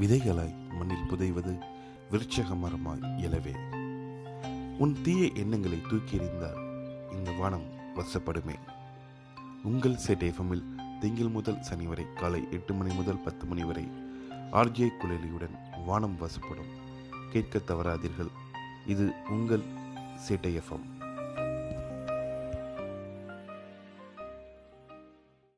விதைகளாய் மண்ணில் புதைவது விருட்சக மரமாய் எழவே. உன் தீய எண்ணங்களை தூக்கி எறிந்தால் இந்த வானம் வசப்படுமே. உங்கள் செட் எஃப்எம்மில் திங்கள் முதல் சனி வரை காலை எட்டு மணி முதல் பத்து மணி வரை ஆர்ஜே குழலியுடன் வானம் வசப்படும். கேட்க தவறாதீர்கள். இது உங்கள் சேட்டை எஃப்எம்